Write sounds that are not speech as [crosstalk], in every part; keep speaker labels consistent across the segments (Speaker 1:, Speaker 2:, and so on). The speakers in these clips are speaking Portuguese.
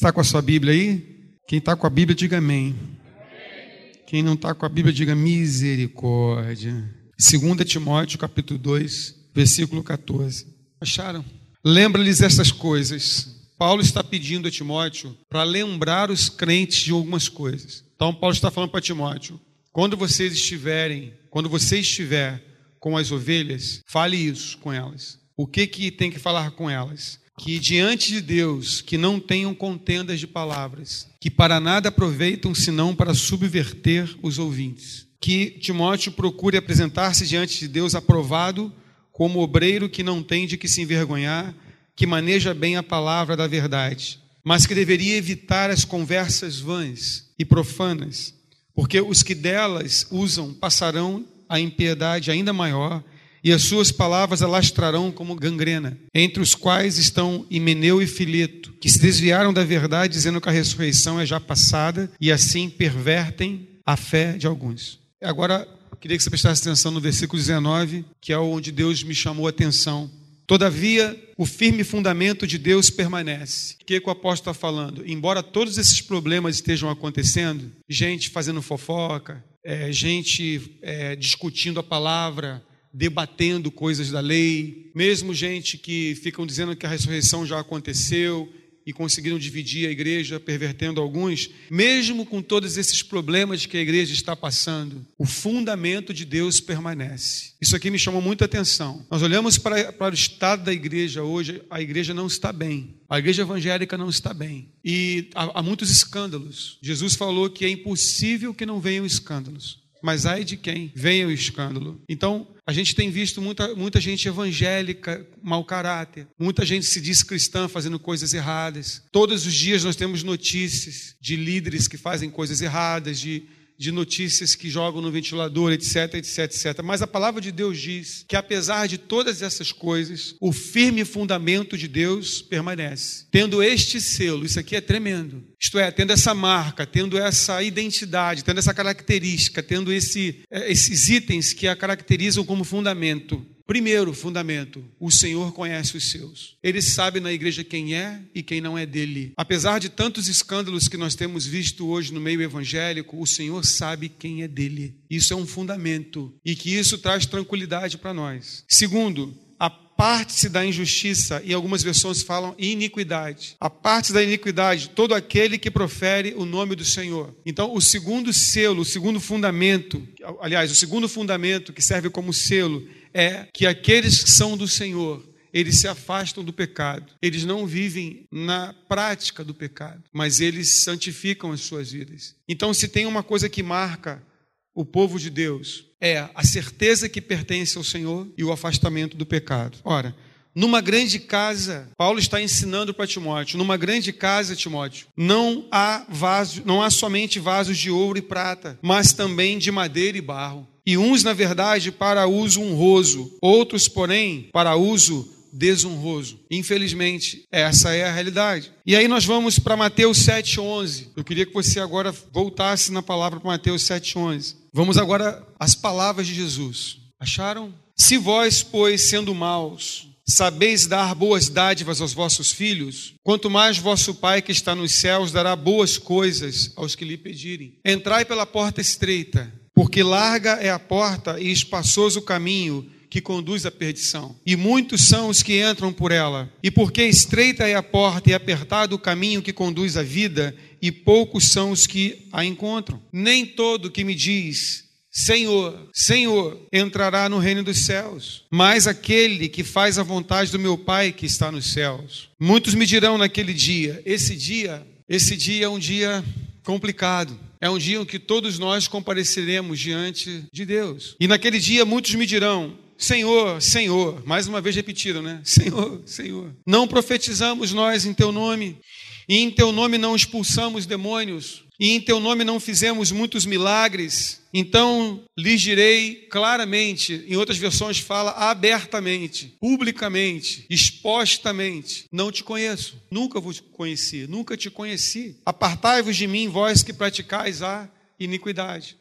Speaker 1: Está com a sua Bíblia aí? Quem está com a Bíblia, diga amém. Quem não está com a Bíblia, diga misericórdia. 2 Timóteo, capítulo 2, versículo 14. Acharam? Lembra-lhes essas coisas. Paulo está pedindo a Timóteo para lembrar os crentes de algumas coisas. Então, Paulo está falando para Timóteo: quando vocês estiverem, quando você estiver com as ovelhas, fale isso com elas. O que que tem que falar com elas? Que diante de Deus, que não tenham contendas de palavras, que para nada aproveitam senão para subverter os ouvintes. Que Timóteo procure apresentar-se diante de Deus aprovado como obreiro que não tem de que se envergonhar, que maneja bem a palavra da verdade, mas que deveria evitar as conversas vãs e profanas, porque os que delas usam passarão a impiedade ainda maior, e as suas palavras alastrarão como gangrena, entre os quais estão Himeneu e Fileto, que se desviaram da verdade, dizendo que a ressurreição é já passada, e assim pervertem a fé de alguns. Agora, queria que você prestasse atenção no versículo 19, que é onde Deus me chamou a atenção. Todavia, o firme fundamento de Deus permanece. O que, que o apóstolo está falando? Embora todos esses problemas estejam acontecendo, gente fazendo fofoca, é, gente é, discutindo a palavra, debatendo coisas da lei, mesmo gente que ficam dizendo que a ressurreição já aconteceu, e conseguiram dividir a igreja, pervertendo alguns, mesmo com todos esses problemas que a igreja está passando, o fundamento de Deus permanece. Isso aqui me chamou muita atenção. Nós olhamos para, para o estado da igreja hoje, a igreja não está bem. A igreja evangélica não está bem. E há, há muitos escândalos. Jesus falou que é impossível que não venham escândalos mas ai de quem venha o escândalo. Então, a gente tem visto muita, muita gente evangélica, mau caráter, muita gente se diz cristã fazendo coisas erradas. Todos os dias nós temos notícias de líderes que fazem coisas erradas, de de notícias que jogam no ventilador, etc, etc, etc. Mas a palavra de Deus diz que apesar de todas essas coisas, o firme fundamento de Deus permanece. Tendo este selo, isso aqui é tremendo. Isto é, tendo essa marca, tendo essa identidade, tendo essa característica, tendo esse, eh, esses itens que a caracterizam como fundamento. Primeiro fundamento: o Senhor conhece os seus. Ele sabe na igreja quem é e quem não é dele. Apesar de tantos escândalos que nós temos visto hoje no meio evangélico, o Senhor sabe quem é dele. Isso é um fundamento e que isso traz tranquilidade para nós. Segundo, a parte-se da injustiça, e algumas versões falam iniquidade. A parte da iniquidade, todo aquele que profere o nome do Senhor. Então, o segundo selo, o segundo fundamento, aliás, o segundo fundamento que serve como selo é que aqueles que são do Senhor, eles se afastam do pecado. Eles não vivem na prática do pecado, mas eles santificam as suas vidas. Então, se tem uma coisa que marca o povo de Deus, é a certeza que pertence ao Senhor e o afastamento do pecado. Ora, numa grande casa, Paulo está ensinando para Timóteo, numa grande casa, Timóteo, não há vaso, não há somente vasos de ouro e prata, mas também de madeira e barro e uns, na verdade, para uso honroso, outros, porém, para uso desonroso. Infelizmente, essa é a realidade. E aí nós vamos para Mateus 7:11. Eu queria que você agora voltasse na palavra para Mateus 7:11. Vamos agora às palavras de Jesus. Acharam? Se vós, pois, sendo maus, sabeis dar boas dádivas aos vossos filhos, quanto mais vosso Pai que está nos céus dará boas coisas aos que lhe pedirem. Entrai pela porta estreita, porque larga é a porta e espaçoso o caminho que conduz à perdição, e muitos são os que entram por ela. E porque estreita é a porta e apertado o caminho que conduz à vida, e poucos são os que a encontram. Nem todo que me diz Senhor, Senhor, entrará no reino dos céus, mas aquele que faz a vontade do meu Pai que está nos céus. Muitos me dirão naquele dia, esse dia, esse dia é um dia complicado. É um dia em que todos nós compareceremos diante de Deus. E naquele dia muitos me dirão: Senhor, Senhor, mais uma vez repetiram, né? Senhor, Senhor. Não profetizamos nós em teu nome, e em teu nome não expulsamos demônios, e em teu nome não fizemos muitos milagres. Então lhes direi claramente, em outras versões fala abertamente, publicamente, expostamente: Não te conheço, nunca vos conheci, nunca te conheci. Apartai-vos de mim, vós que praticais a iniquidade.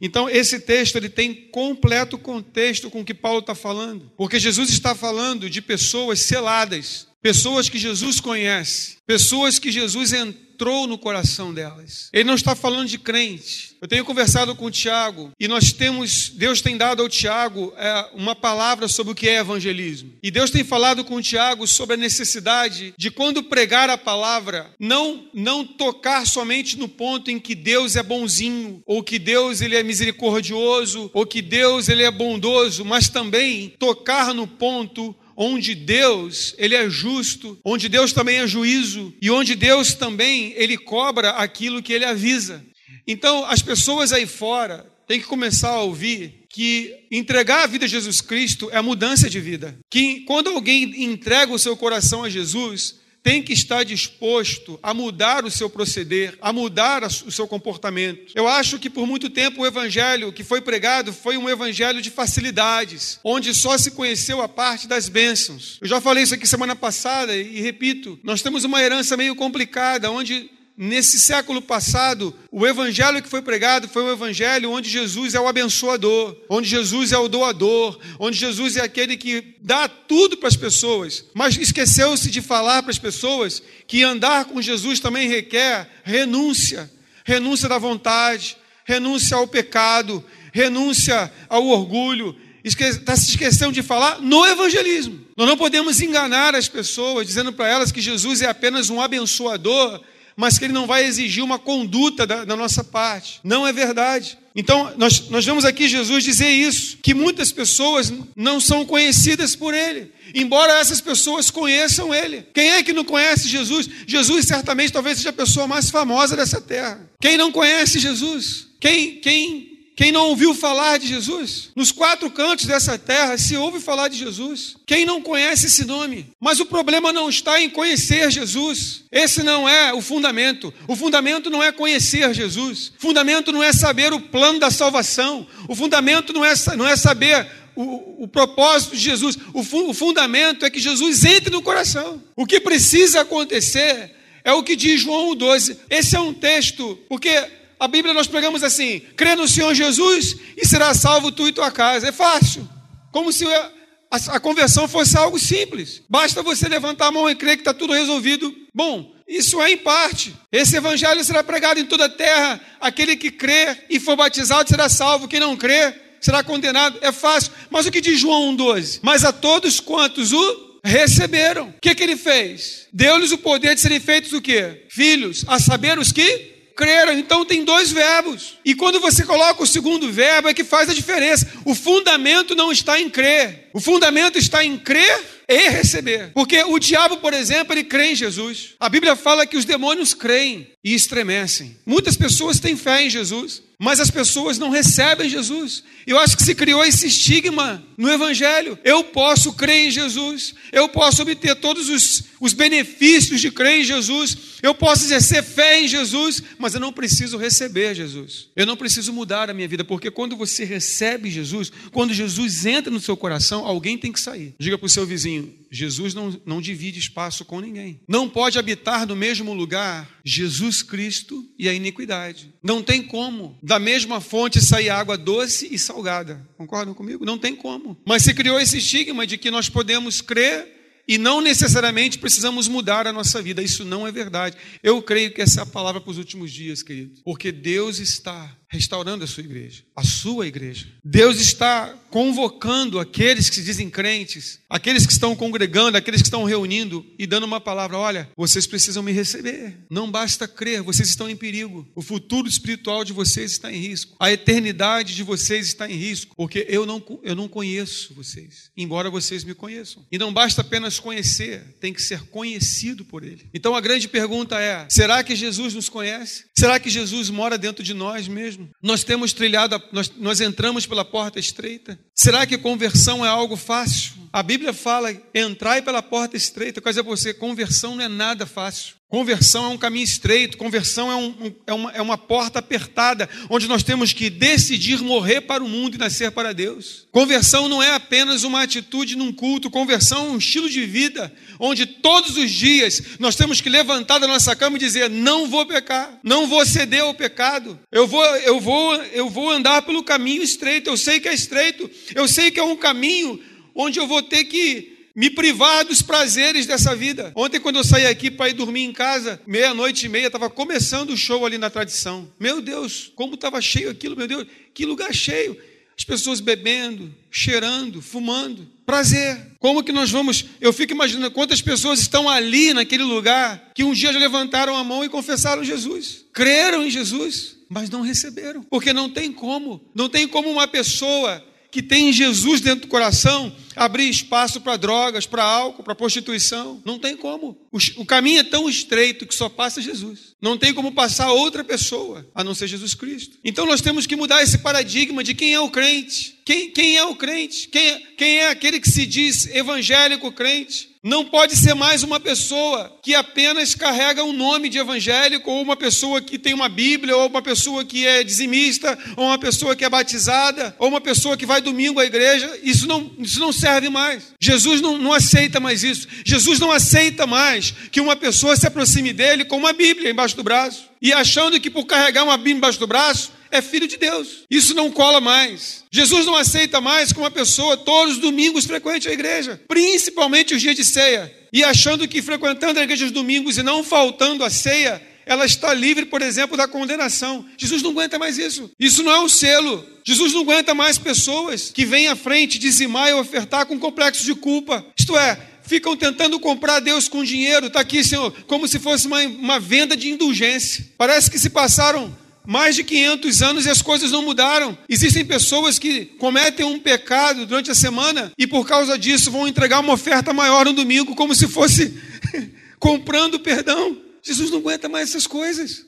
Speaker 1: Então, esse texto ele tem completo contexto com o que Paulo está falando, porque Jesus está falando de pessoas seladas, pessoas que Jesus conhece, pessoas que Jesus entrou no coração delas. Ele não está falando de crente. Eu tenho conversado com o Tiago e nós temos, Deus tem dado ao Tiago é, uma palavra sobre o que é evangelismo. E Deus tem falado com o Tiago sobre a necessidade de quando pregar a palavra, não não tocar somente no ponto em que Deus é bonzinho, ou que Deus ele é misericordioso, ou que Deus ele é bondoso, mas também tocar no ponto onde Deus, ele é justo, onde Deus também é juízo e onde Deus também ele cobra aquilo que ele avisa. Então, as pessoas aí fora têm que começar a ouvir que entregar a vida a Jesus Cristo é mudança de vida. Que quando alguém entrega o seu coração a Jesus, tem que estar disposto a mudar o seu proceder, a mudar o seu comportamento. Eu acho que por muito tempo o evangelho que foi pregado foi um evangelho de facilidades, onde só se conheceu a parte das bênçãos. Eu já falei isso aqui semana passada e repito, nós temos uma herança meio complicada, onde nesse século passado, o evangelho que foi pregado foi um evangelho onde Jesus é o abençoador, onde Jesus é o doador, onde Jesus é aquele que dá tudo para as pessoas. Mas esqueceu-se de falar para as pessoas que andar com Jesus também requer renúncia, renúncia da vontade, renúncia ao pecado, renúncia ao orgulho, está se esquecendo de falar no evangelismo. Nós não podemos enganar as pessoas dizendo para elas que Jesus é apenas um abençoador mas que ele não vai exigir uma conduta da, da nossa parte. Não é verdade. Então, nós, nós vemos aqui Jesus dizer isso, que muitas pessoas não são conhecidas por Ele, embora essas pessoas conheçam Ele. Quem é que não conhece Jesus? Jesus certamente talvez seja a pessoa mais famosa dessa terra. Quem não conhece Jesus? Quem, quem quem não ouviu falar de Jesus? Nos quatro cantos dessa terra se ouve falar de Jesus. Quem não conhece esse nome? Mas o problema não está em conhecer Jesus. Esse não é o fundamento. O fundamento não é conhecer Jesus. O fundamento não é saber o plano da salvação. O fundamento não é, não é saber o, o, propósito de Jesus. O, fu o fundamento é que Jesus entre no coração. O que precisa acontecer é o que diz João 12. Esse é um texto, porque a Bíblia nós pregamos assim: crê no Senhor Jesus e será salvo tu e tua casa. É fácil. Como se a, a, conversão fosse algo simples. Basta você levantar a mão e crer que está tudo resolvido. Bom, isso é em parte. Esse evangelho será pregado em toda a terra. Aquele que crê e for batizado será salvo. Quem não crê será condenado. É fácil. Mas o que diz João 1,12? Mas a todos quantos o receberam. O que, que ele fez? Deu-lhes o poder de serem feitos o quê? Filhos, a saber os que creram. Então tem dois verbos. E quando você coloca o segundo verbo é que faz a diferença. O fundamento não está em crer. O fundamento está em crer e receber. Porque o diabo, por exemplo, ele crê em Jesus. A Bíblia fala que os demônios creem e estremecem. Muitas pessoas têm fé em Jesus, mas as pessoas não recebem Jesus. Eu acho que se criou esse estigma no Evangelho. Eu posso crer em Jesus, eu posso obter todos os, os benefícios de crer em Jesus, eu posso exercer fé em Jesus, mas eu não preciso receber Jesus. Eu não preciso mudar a minha vida, porque quando você recebe Jesus, quando Jesus entra no seu coração, alguém tem que sair. Diga para o seu vizinho: Jesus não, não divide espaço com ninguém. Não pode habitar no mesmo lugar Jesus Cristo e a iniquidade. Não tem como. Da mesma fonte sair água doce e salgada. Concordam comigo? Não tem como. Mas se criou esse estigma de que nós podemos crer e não necessariamente precisamos mudar a nossa vida. Isso não é verdade. Eu creio que essa é a palavra para os últimos dias, querido. Porque Deus está restaurando a sua igreja, a sua igreja. Deus está convocando aqueles que se dizem crentes, aqueles que estão congregando, aqueles que estão reunindo e dando uma palavra: olha, vocês precisam me receber. Não basta crer, vocês estão em perigo. O futuro espiritual de vocês está em risco. A eternidade de vocês está em risco, porque eu não, eu não conheço vocês, embora vocês me conheçam. E não basta apenas conhecer, tem que ser conhecido por Ele. Então a grande pergunta é: será que Jesus nos conhece? Será que Jesus mora dentro de nós mesmo? Mesmo? Nós temos trilhado, nós, nós entramos pela porta estreita? Será que conversão é algo fácil? A Bíblia fala, entrai pela porta estreita. Quer dizer, você, conversão não é nada fácil. Conversão é um caminho estreito, conversão é, um, é, uma, é uma porta apertada, onde nós temos que decidir morrer para o mundo e nascer para Deus. Conversão não é apenas uma atitude num culto, conversão é um estilo de vida, onde todos os dias nós temos que levantar da nossa cama e dizer: não vou pecar, não vou ceder ao pecado, eu vou, eu vou, eu vou andar pelo caminho estreito, eu sei que é estreito, eu sei que é um caminho onde eu vou ter que me privar dos prazeres dessa vida. Ontem, quando eu saí aqui para ir dormir em casa, meia-noite e meia, estava começando o show ali na tradição. Meu Deus, como estava cheio aquilo, meu Deus, que lugar cheio. As pessoas bebendo, cheirando, fumando. Prazer. Como que nós vamos. Eu fico imaginando quantas pessoas estão ali naquele lugar que um dia já levantaram a mão e confessaram Jesus. Creram em Jesus, mas não receberam. Porque não tem como. Não tem como uma pessoa que tem Jesus dentro do coração abrir espaço para drogas, para álcool, para prostituição. Não tem como. O, caminho é tão estreito que só passa Jesus. Não tem como passar outra pessoa a não ser Jesus Cristo. Então nós temos que mudar esse paradigma de quem é o crente. Quem, quem é o crente? Quem, é, quem é aquele que se diz evangélico crente? Não pode ser mais uma pessoa que apenas carrega um nome de evangélico, ou uma pessoa que tem uma Bíblia, ou uma pessoa que é dizimista, ou uma pessoa que é batizada, ou uma pessoa que vai domingo à igreja. Isso não, isso não serve mais. Jesus não, não aceita mais isso. Jesus não aceita mais que uma pessoa se aproxime dele com uma Bíblia embaixo do braço, e achando que por carregar uma Bíblia embaixo do braço, é filho de Deus. Isso não cola mais. Jesus não aceita mais que uma pessoa todos os domingos frequente a igreja, principalmente os dias de ceia, e achando que frequentando a igreja os domingos e não faltando a ceia, ela está livre, por exemplo, da condenação. Jesus não aguenta mais isso. Isso não é um selo. Jesus não aguenta mais pessoas que vêm à frente dizimar e ofertar com complexo de culpa. Isto é, ficam tentando comprar Deus com dinheiro. Está aqui, Senhor, como se fosse uma, uma venda de indulgência. Parece que se passaram mais de 500 anos e as coisas não mudaram. Existem pessoas que cometem um pecado durante a semana e por causa disso vão entregar uma oferta maior no domingo, como se fosse [laughs] comprando perdão. Jesus não aguenta mais essas coisas.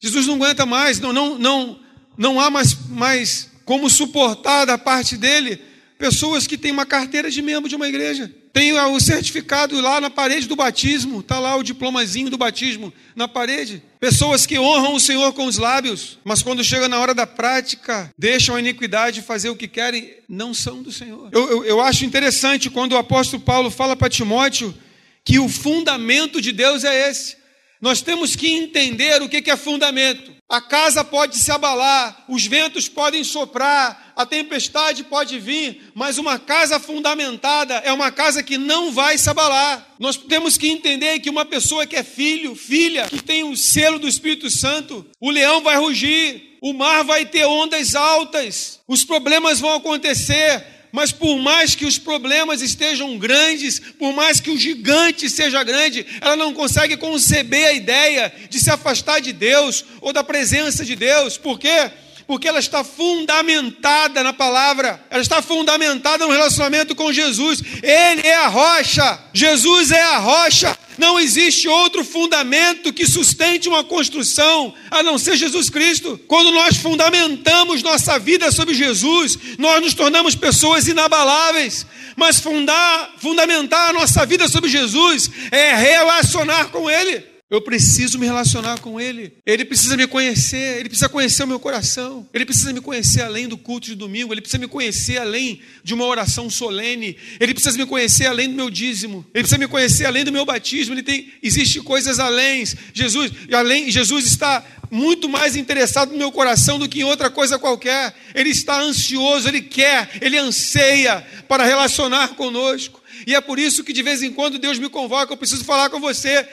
Speaker 1: Jesus não aguenta mais, não, não, não, não há mais, mais como suportar da parte dele pessoas que têm uma carteira de membro de uma igreja. Tem o certificado lá na parede do batismo, está lá o diplomazinho do batismo na parede. Pessoas que honram o Senhor com os lábios, mas quando chega na hora da prática, deixam a iniquidade fazer o que querem, não são do Senhor. Eu, eu, eu acho interessante quando o apóstolo Paulo fala para Timóteo que o fundamento de Deus é esse. Nós temos que entender o que é fundamento. A casa pode se abalar, os ventos podem soprar, a tempestade pode vir, mas uma casa fundamentada é uma casa que não vai se abalar. Nós temos que entender que uma pessoa que é filho, filha, que tem o selo do Espírito Santo, o leão vai rugir, o mar vai ter ondas altas, os problemas vão acontecer, mas por mais que os problemas estejam grandes, por mais que o gigante seja grande, ela não consegue conceber a ideia de se afastar de Deus ou da presença de Deus. Por quê? Porque ela está fundamentada na palavra, ela está fundamentada no relacionamento com Jesus. Ele é a rocha, Jesus é a rocha. Não existe outro fundamento que sustente uma construção a não ser Jesus Cristo. Quando nós fundamentamos nossa vida sobre Jesus, nós nos tornamos pessoas inabaláveis. Mas fundar, fundamentar a nossa vida sobre Jesus é relacionar com Ele. Eu preciso me relacionar com Ele. Ele precisa me conhecer. Ele precisa conhecer o meu coração. Ele precisa me conhecer além do culto de domingo. Ele precisa me conhecer além de uma oração solene. Ele precisa me conhecer além do meu dízimo. Ele precisa me conhecer além do meu batismo. Ele tem, existe coisas além. Jesus, além, Jesus está muito mais interessado no meu coração do que em outra coisa qualquer. Ele está ansioso. Ele quer. Ele anseia para relacionar conosco. E é por isso que de vez em quando Deus me convoca. Eu preciso falar com você.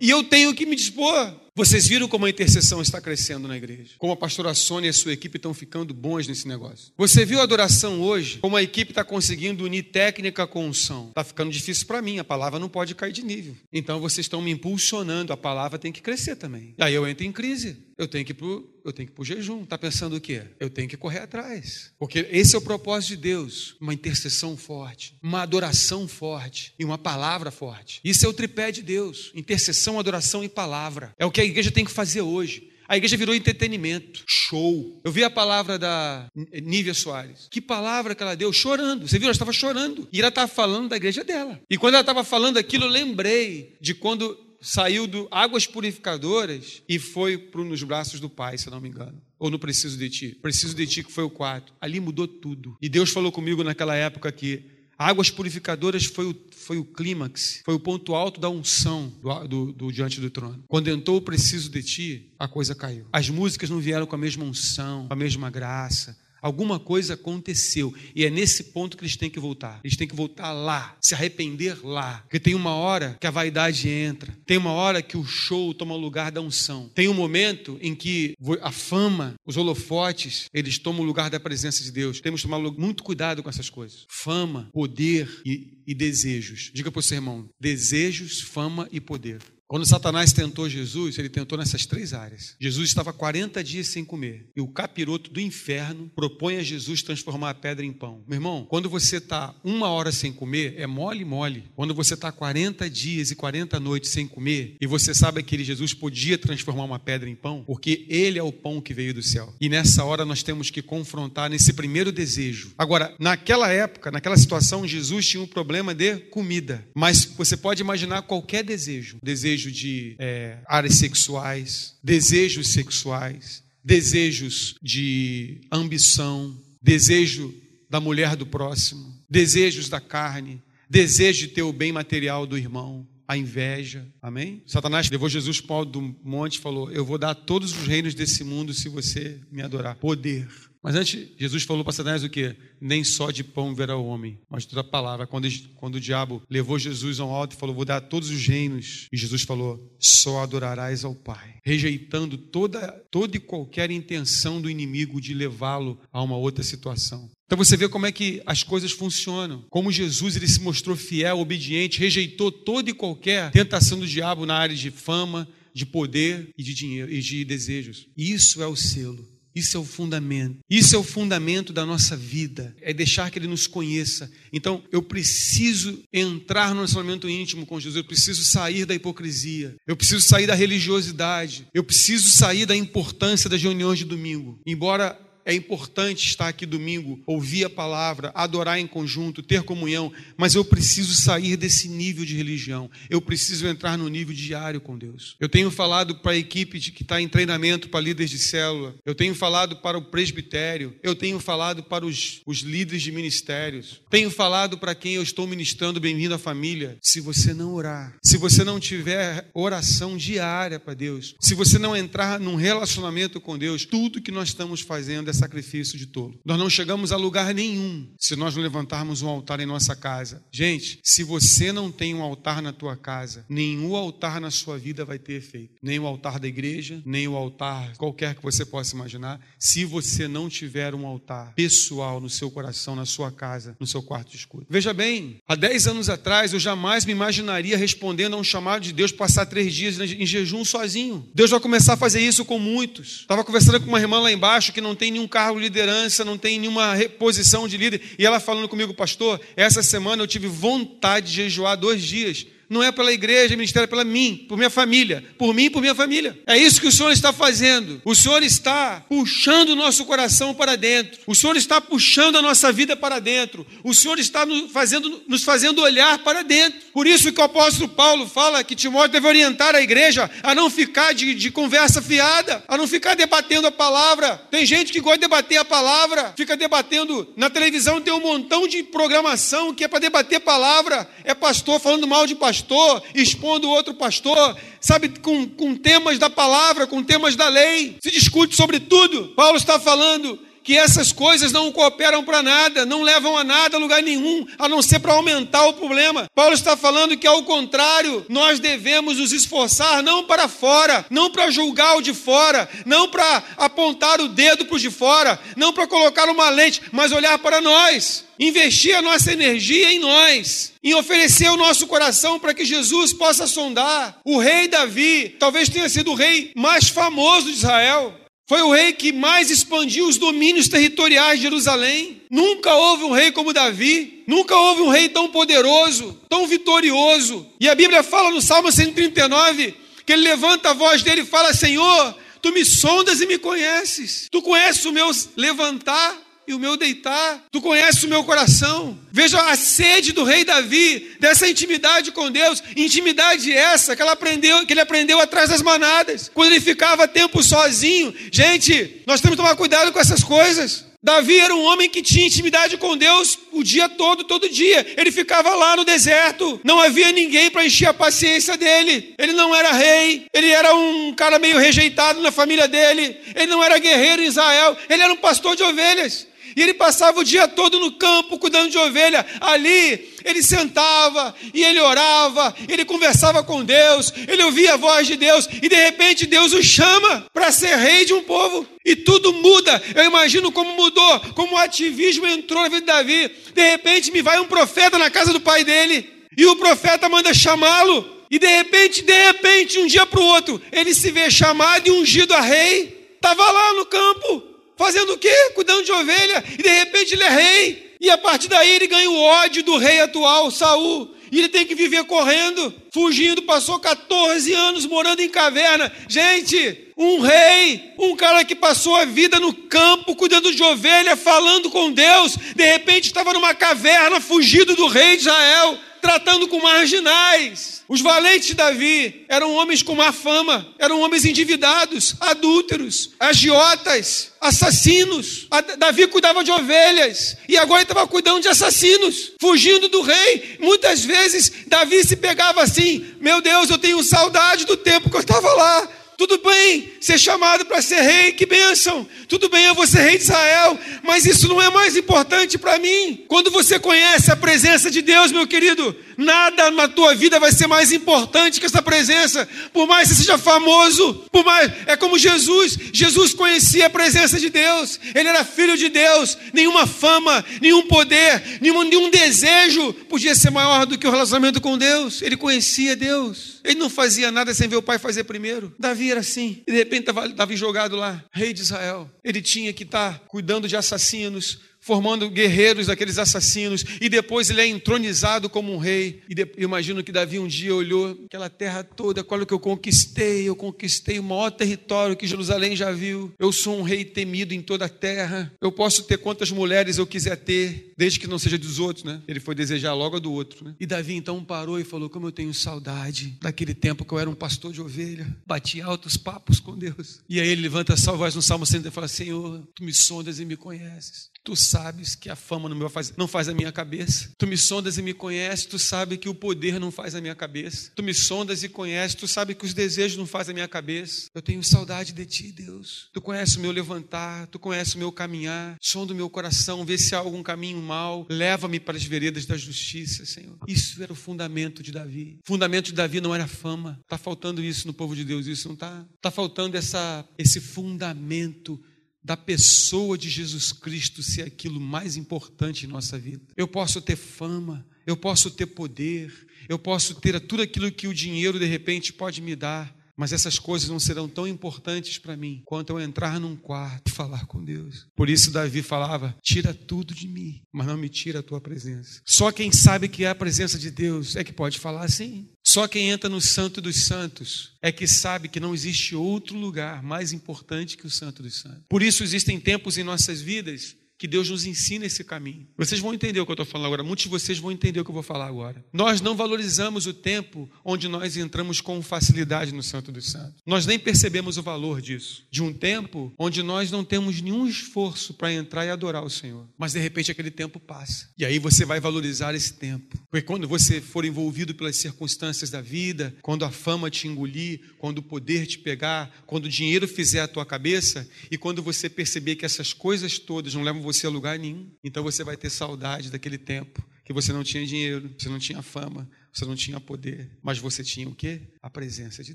Speaker 1: E eu tenho que me dispor. Vocês viram como a intercessão está crescendo na igreja? Como a pastora Sônia e a sua equipe estão ficando bons nesse negócio. Você viu a adoração hoje? Como a equipe está conseguindo unir técnica com unção? Está ficando difícil para mim, a palavra não pode cair de nível. Então vocês estão me impulsionando, a palavra tem que crescer também. E aí eu entro em crise. Eu tenho que ir ir pro jejum. Está pensando o quê? Eu tenho que correr atrás. Porque esse é o propósito de Deus. Uma intercessão forte, uma adoração forte e uma palavra forte. Isso é o tripé de Deus. Intercessão, adoração e palavra. É o que a igreja tem que fazer hoje. A igreja virou entretenimento, show. Eu vi a palavra da Nívia Soares. Que palavra que ela deu? Chorando. Você viu? Ela estava chorando. E ela estava falando da igreja dela. E quando ela estava falando aquilo, eu lembrei de quando saiu do águas purificadoras e foi para nos braços do Pai, se não me engano. Ou no Preciso de Ti. Preciso de Ti, que foi o quarto. Ali mudou tudo. E Deus falou comigo naquela época que águas purificadoras foi o, foi o clímax, foi o ponto alto da unção do, do, do, diante do trono. Quando entrou o Preciso de Ti, a coisa caiu. As músicas não vieram com a mesma unção, com a mesma graça Alguma coisa aconteceu. E é nesse ponto que eles têm que voltar. Eles têm que voltar lá, se arrepender lá. Porque tem uma hora que a vaidade entra. Tem uma hora que o show toma lugar da unção. Tem um momento em que a fama, os holofotes, eles tomam o lugar da presença de Deus. Temos que tomar muito cuidado com essas coisas. Fama, poder e, e desejos. Diga para o seu irmão: desejos, fama e poder. Quando Satanás tentou Jesus, ele tentou nessas três áreas. Jesus estava 40 dias sem comer. E o capiroto do inferno propõe a Jesus transformar a pedra em pão. Meu irmão, quando você está uma hora sem comer, é mole, mole. Quando você está 40 dias e 40 noites sem comer, e você sabe que Jesus podia transformar uma pedra em pão, porque ele é o pão que veio do céu. E nessa hora nós temos que confrontar nesse primeiro desejo. Agora, naquela época, naquela situação, Jesus tinha um problema de comida. Mas você pode imaginar qualquer desejo. Desejo desejo de é, áreas sexuais, desejos sexuais, desejos de ambição, desejo da mulher do próximo, desejos da carne, desejo de ter o bem material do irmão, a inveja. Amém? Satanás levou Jesus para o do monte e falou: Eu vou dar todos os reinos desse mundo se você me adorar. Poder. Mas antes, Jesus falou para Satanás o quê? Nem só de pão verá o homem, mas toda a palavra. Quando, quando o diabo levou Jesus ao alto e falou, vou dar todos os reinos, e Jesus falou, só adorarás ao Pai, rejeitando toda, toda e qualquer intenção do inimigo de levá-lo a uma outra situação. Então você vê como é que as coisas funcionam. Como Jesus ele se mostrou fiel, obediente, rejeitou toda e qualquer tentação do diabo na área de fama, de poder e de dinheiro e de desejos. Isso é o selo isso é o fundamento. Isso é o fundamento da nossa vida. É deixar que Ele nos conheça. Então, eu preciso entrar no relacionamento íntimo com Jesus. Eu preciso sair da hipocrisia. Eu preciso sair da religiosidade. Eu preciso sair da importância das reuniões de domingo. Embora é importante estar aqui domingo, ouvir a palavra, adorar em conjunto, ter comunhão, mas eu preciso sair desse nível de religião. Eu preciso entrar no nível diário com Deus. Eu tenho falado para a equipe que está em treinamento para líderes de célula, eu tenho falado para o presbitério, eu tenho falado para os, os líderes de ministérios, tenho falado para quem eu estou ministrando, bem-vindo à família. Se você não orar, se você não tiver oração diária para Deus, se você não entrar num relacionamento com Deus, tudo que nós estamos fazendo é sacrifício de tolo. Nós não chegamos a lugar nenhum se nós não levantarmos um altar em nossa casa. Gente, se você não tem um altar na tua casa, nenhum altar na sua vida vai ter efeito. Nem o altar da igreja, nem o altar qualquer que você possa imaginar. Se você não tiver um altar pessoal no seu coração, na sua casa, no seu quarto escuro. Veja bem, há 10 anos atrás eu jamais me imaginaria respondendo a um chamado de Deus passar três dias em jejum sozinho. Deus vai começar a fazer isso com muitos. Estava conversando com uma irmã lá embaixo que não tem nenhum nenhum cargo de liderança, não tem nenhuma posição de líder. E ela falando comigo, pastor, essa semana eu tive vontade de jejuar dois dias não é pela igreja, ministério é pela mim, por minha família, por mim e por minha família. É isso que o Senhor está fazendo. O Senhor está puxando o nosso coração para dentro. O Senhor está puxando a nossa vida para dentro. O Senhor está nos fazendo, nos fazendo olhar para dentro. Por isso que o apóstolo Paulo fala que Timóteo deve orientar a igreja a não ficar de, de conversa fiada, a não ficar debatendo a palavra. Tem gente que gosta de debater a palavra, fica debatendo na televisão, tem um montão de programação que é para debater palavra. É pastor falando mal de pastor pastor, expondo outro pastor, sabe, com, com temas da palavra, com temas da lei, se discute sobre tudo. Paulo está falando que essas coisas não cooperam para nada, não levam a nada, a lugar nenhum, a não ser para aumentar o problema. Paulo está falando que, ao contrário, nós devemos nos esforçar não para fora, não para julgar o de fora, não para apontar o dedo para o de fora, não para colocar uma lente, mas olhar para nós, investir a nossa energia em nós, em oferecer o nosso coração para que Jesus possa sondar. O rei Davi talvez tenha sido o rei mais famoso de Israel. Foi o rei que mais expandiu os domínios territoriais de Jerusalém. Nunca houve um rei como Davi. Nunca houve um rei tão poderoso, tão vitorioso. E a Bíblia fala no Salmo 139 que ele levanta a voz dele e fala: Senhor, tu me sondas e me conheces. Tu conheces o meu levantar e o meu deitar. Tu conheces o meu coração. Veja a sede do rei Davi, dessa intimidade com Deus, intimidade essa que, ela aprendeu, que ele aprendeu atrás das manadas, quando ele ficava tempo sozinho. Gente, nós temos que tomar cuidado com essas coisas. Davi era um homem que tinha intimidade com Deus o dia todo, todo dia. Ele ficava lá no deserto, não havia ninguém para encher a paciência dele. Ele não era rei, ele era um cara meio rejeitado na família dele, ele não era guerreiro em Israel, ele era um pastor de ovelhas. E ele passava o dia todo no campo cuidando de ovelha. Ali ele sentava e ele orava, ele conversava com Deus, ele ouvia a voz de Deus e de repente Deus o chama para ser rei de um povo. E tudo muda. Eu imagino como mudou, como o ativismo entrou na vida de Davi. De repente me vai um profeta na casa do pai dele e o profeta manda chamá-lo. E de repente, de repente, um dia para o outro, ele se vê chamado e ungido a rei. Estava lá no campo, fazendo o quê? Cuidando de ovelha. E de repente ele é rei. E a partir daí ele ganha o ódio do rei atual, Saul. E ele tem que viver correndo, fugindo, passou 14 anos morando em caverna. Gente, um rei, um cara que passou a vida no campo, cuidando de ovelha, falando com Deus, de repente estava numa caverna, fugido do rei de Israel, tratando com marginais. Os valentes de Davi eram homens com má fama, eram homens endividados, adúlteros, agiotas, assassinos. Davi cuidava de ovelhas e agora estava cuidando de assassinos, fugindo do rei. Muitas vezes Davi se pegava assim: Meu Deus, eu tenho saudade do tempo que eu estava lá. Tudo bem ser chamado para ser rei, que bênção. Tudo bem eu vou ser rei de Israel, mas isso não é mais importante para mim. Quando você conhece a presença de Deus, meu querido, nada na tua vida vai ser mais importante que essa presença. Por mais que você seja famoso, por mais é como Jesus. Jesus conhecia a presença de Deus. Ele era filho de Deus. Nenhuma fama, nenhum poder, nenhum, nenhum desejo podia ser maior do que o relacionamento com Deus. Ele conhecia Deus. Ele não fazia nada sem ver o pai fazer primeiro. Davi era assim. E de repente Davi jogado lá, rei de Israel. Ele tinha que estar tá cuidando de assassinos, formando guerreiros daqueles assassinos, e depois ele é entronizado como um rei. E de, imagino que Davi um dia olhou aquela terra toda, qual que eu conquistei, eu conquistei o maior território que Jerusalém já viu. Eu sou um rei temido em toda a terra. Eu posso ter quantas mulheres eu quiser ter, desde que não seja dos outros, né? Ele foi desejar logo a do outro, né? E Davi então parou e falou: Como eu tenho saudade daquele tempo que eu era um pastor de ovelha, bati altos papos com Deus. E aí ele levanta a sua voz no Salmo 100 e fala: Senhor, tu me sondas e me conheces. Tu sabes que a fama não faz, não faz a minha cabeça. Tu me sondas e me conheces, tu sabes que o poder não faz a minha cabeça. Tu me sondas e conheces, tu sabes que os desejos não fazem a minha cabeça. Eu tenho saudade de ti, Deus. Tu conheces o meu levantar, tu conheces o meu caminhar. Sonda o meu coração, vê se há algum caminho mal. Leva-me para as veredas da justiça, Senhor. Isso era o fundamento de Davi. O fundamento de Davi não era fama. Está faltando isso no povo de Deus, isso não está? Está faltando essa, esse fundamento da pessoa de Jesus Cristo ser aquilo mais importante em nossa vida. Eu posso ter fama, eu posso ter poder, eu posso ter tudo aquilo que o dinheiro de repente pode me dar, mas essas coisas não serão tão importantes para mim quanto eu entrar num quarto e falar com Deus. Por isso Davi falava: "Tira tudo de mim, mas não me tira a tua presença". Só quem sabe que é a presença de Deus é que pode falar assim. Só quem entra no Santo dos Santos é que sabe que não existe outro lugar mais importante que o Santo dos Santos. Por isso existem tempos em nossas vidas que Deus nos ensina esse caminho. Vocês vão entender o que eu estou falando agora. Muitos de vocês vão entender o que eu vou falar agora. Nós não valorizamos o tempo onde nós entramos com facilidade no Santo dos Santos. Nós nem percebemos o valor disso. De um tempo onde nós não temos nenhum esforço para entrar e adorar o Senhor. Mas de repente aquele tempo passa. E aí você vai valorizar esse tempo. Porque quando você for envolvido pelas circunstâncias da vida, quando a fama te engolir, quando o poder te pegar, quando o dinheiro fizer a tua cabeça, e quando você perceber que essas coisas todas não levam você a lugar nenhum. Então você vai ter saudade daquele tempo que você não tinha dinheiro, você não tinha fama, você não tinha poder, mas você tinha o quê? A presença de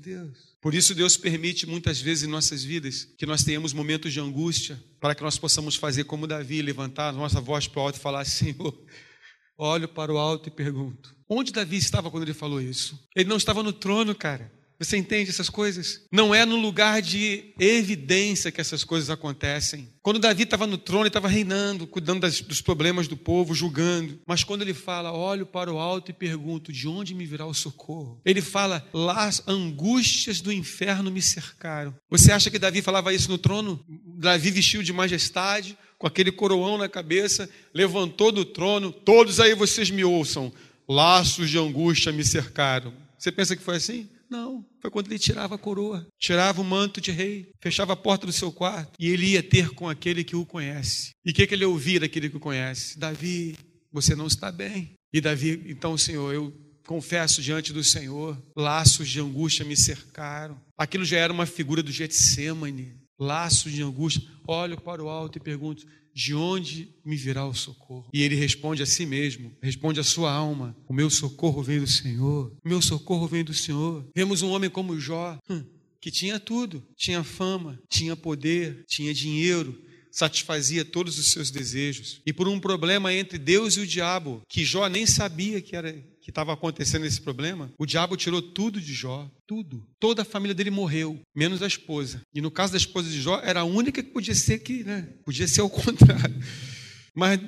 Speaker 1: Deus. Por isso Deus permite muitas vezes em nossas vidas que nós tenhamos momentos de angústia, para que nós possamos fazer como Davi, levantar nossa voz para o alto e falar: [laughs] Senhor, olho para o alto e pergunto: onde Davi estava quando ele falou isso? Ele não estava no trono, cara. Você entende essas coisas? Não é no lugar de evidência que essas coisas acontecem. Quando Davi estava no trono, ele estava reinando, cuidando das, dos problemas do povo, julgando. Mas quando ele fala, olho para o alto e pergunto, de onde me virá o socorro? Ele fala, lá as angústias do inferno me cercaram. Você acha que Davi falava isso no trono? Davi vestiu de majestade, com aquele coroão na cabeça, levantou do trono, todos aí vocês me ouçam, laços de angústia me cercaram. Você pensa que foi assim? Não, foi quando ele tirava a coroa, tirava o manto de rei, fechava a porta do seu quarto e ele ia ter com aquele que o conhece. E o que, que ele ouvia daquele que o conhece? Davi, você não está bem. E Davi, então, Senhor, eu confesso diante do Senhor, laços de angústia me cercaram. Aquilo já era uma figura do Getsemane, laços de angústia. Olho para o alto e pergunto: de onde me virá o socorro? E ele responde a si mesmo, responde a sua alma: O meu socorro vem do Senhor, o meu socorro vem do Senhor. Vemos um homem como Jó, hum, que tinha tudo: tinha fama, tinha poder, tinha dinheiro, satisfazia todos os seus desejos. E por um problema entre Deus e o diabo, que Jó nem sabia que era que estava acontecendo esse problema, o diabo tirou tudo de Jó, tudo. Toda a família dele morreu, menos a esposa. E no caso da esposa de Jó, era a única que podia ser que, né? Podia ser o [laughs] contrário. Mas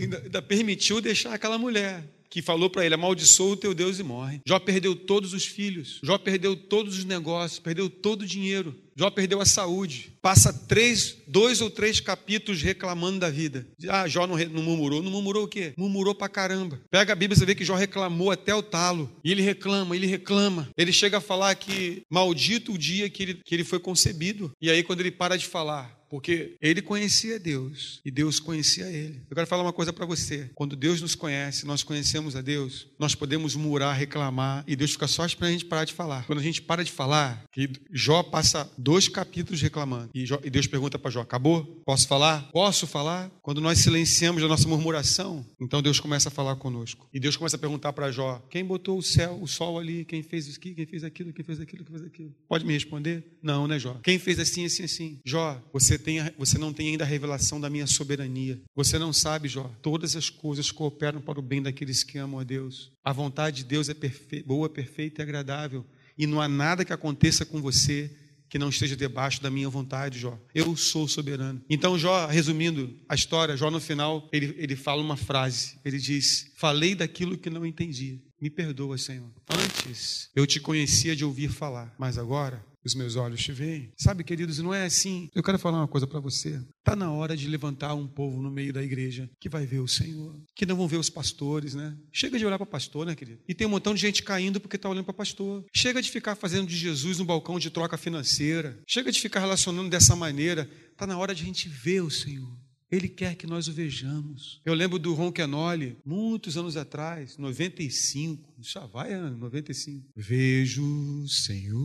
Speaker 1: ainda permitiu deixar aquela mulher que falou para ele: amaldiçoa o teu Deus e morre. Jó perdeu todos os filhos, Jó perdeu todos os negócios, perdeu todo o dinheiro. Jó perdeu a saúde. Passa três, dois ou três capítulos reclamando da vida. Ah, Jó não, não murmurou. Não murmurou o quê? Murmurou pra caramba. Pega a Bíblia, você vê que Jó reclamou até o talo. E ele reclama, ele reclama. Ele chega a falar que maldito o dia que ele, que ele foi concebido. E aí, quando ele para de falar, porque ele conhecia Deus e Deus conhecia ele. Eu quero falar uma coisa para você. Quando Deus nos conhece, nós conhecemos a Deus, nós podemos murar, reclamar e Deus fica só esperando a gente parar de falar. Quando a gente para de falar, que Jó passa dois capítulos reclamando e, Jó, e Deus pergunta para Jó: acabou? Posso falar? Posso falar? Quando nós silenciamos a nossa murmuração, então Deus começa a falar conosco e Deus começa a perguntar para Jó: quem botou o céu, o sol ali? Quem fez isso? Quem fez aquilo? Quem fez aquilo? Quem fez aquilo? Pode me responder? Não, né, Jó? Quem fez assim, assim, assim? Jó, você tem, você não tem ainda a revelação da minha soberania. Você não sabe, Jó, todas as coisas cooperam para o bem daqueles que amam a Deus. A vontade de Deus é perfe... boa, perfeita e agradável. E não há nada que aconteça com você que não esteja debaixo da minha vontade, Jó. Eu sou soberano. Então, Jó, resumindo a história, Jó no final, ele, ele fala uma frase. Ele diz: Falei daquilo que não entendi. Me perdoa, Senhor. Antes eu te conhecia de ouvir falar, mas agora os meus olhos te veem. Sabe, queridos, não é assim. Eu quero falar uma coisa para você. Está na hora de levantar um povo no meio da igreja que vai ver o Senhor, que não vão ver os pastores, né? Chega de olhar para pastor, né, querido? E tem um montão de gente caindo porque está olhando para pastor. Chega de ficar fazendo de Jesus um balcão de troca financeira. Chega de ficar relacionando dessa maneira. Está na hora de a gente ver o Senhor. Ele quer que nós o vejamos. Eu lembro do Ron Kenoli, muitos anos atrás, 95, já vai ano, 95. Vejo, Senhor,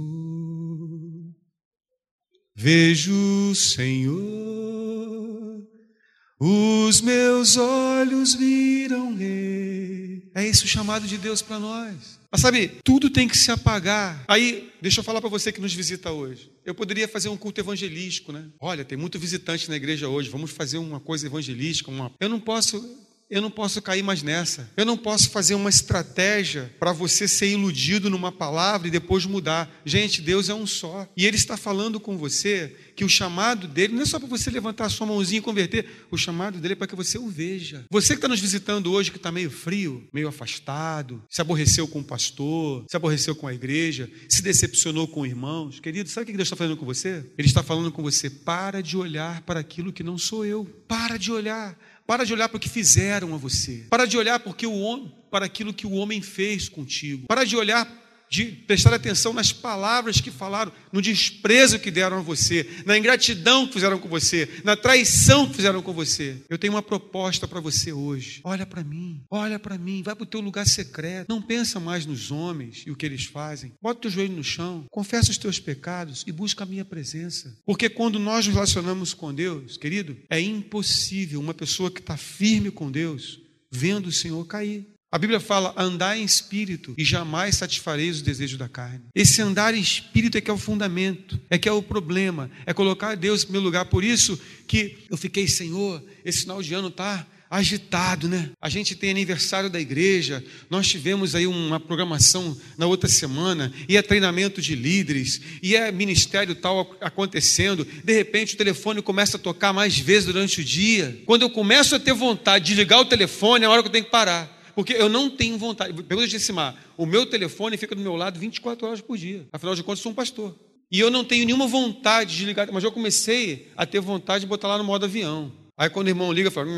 Speaker 1: vejo, Senhor, os meus olhos viram Rei. É esse o chamado de Deus para nós. Mas sabe, tudo tem que se apagar. Aí, deixa eu falar para você que nos visita hoje. Eu poderia fazer um culto evangelístico, né? Olha, tem muito visitante na igreja hoje, vamos fazer uma coisa evangelística. Uma... Eu não posso eu não posso cair mais nessa. Eu não posso fazer uma estratégia para você ser iludido numa palavra e depois mudar. Gente, Deus é um só. E Ele está falando com você que o chamado dele não é só para você levantar a sua mãozinha e converter. O chamado dele é para que você o veja. Você que está nos visitando hoje, que está meio frio, meio afastado, se aborreceu com o pastor, se aborreceu com a igreja, se decepcionou com irmãos. Querido, sabe o que Deus está falando com você? Ele está falando com você: para de olhar para aquilo que não sou eu. Para de olhar. Para de olhar para o que fizeram a você. Para de olhar porque o homem, para aquilo que o homem fez contigo. Para de olhar de prestar atenção nas palavras que falaram, no desprezo que deram a você, na ingratidão que fizeram com você, na traição que fizeram com você. Eu tenho uma proposta para você hoje. Olha para mim, olha para mim, vai para o teu lugar secreto. Não pensa mais nos homens e o que eles fazem. Bota o teu joelho no chão, confessa os teus pecados e busca a minha presença. Porque quando nós nos relacionamos com Deus, querido, é impossível uma pessoa que está firme com Deus vendo o Senhor cair. A Bíblia fala: andar em espírito e jamais satisfareis os desejos da carne. Esse andar em espírito é que é o fundamento, é que é o problema, é colocar Deus em primeiro lugar. Por isso que eu fiquei, Senhor, esse final de ano está agitado, né? A gente tem aniversário da igreja, nós tivemos aí uma programação na outra semana, e é treinamento de líderes, e é ministério tal acontecendo. De repente o telefone começa a tocar mais vezes durante o dia. Quando eu começo a ter vontade de ligar o telefone, é a hora que eu tenho que parar porque eu não tenho vontade. Pergunta de Simar, o meu telefone fica do meu lado 24 horas por dia. Afinal de contas, eu sou um pastor. E eu não tenho nenhuma vontade de ligar, mas eu comecei a ter vontade de botar lá no modo avião. Aí quando o irmão liga, eu falo.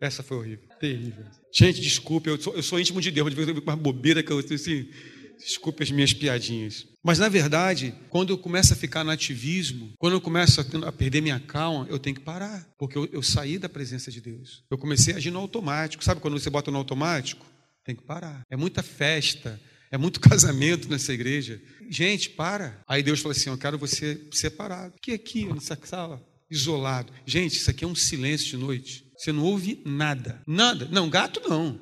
Speaker 1: Essa foi horrível, terrível. Gente, desculpe, eu sou, eu sou íntimo de Deus, mas de vez em uma bobeira que eu assim. Desculpe as minhas piadinhas. Mas na verdade, quando eu começo a ficar no ativismo, quando eu começo a, perder minha calma, eu tenho que parar, porque eu, eu saí da presença de Deus. Eu comecei a agir no automático. Sabe quando você bota no automático? Tem que parar. É muita festa, é muito [laughs] casamento nessa igreja. Gente, para. Aí Deus falou assim: Eu quero você separado. Que aqui, nessa sala? isolado. Gente, isso aqui é um silêncio de noite. Você não ouve nada. Nada. Não, gato não.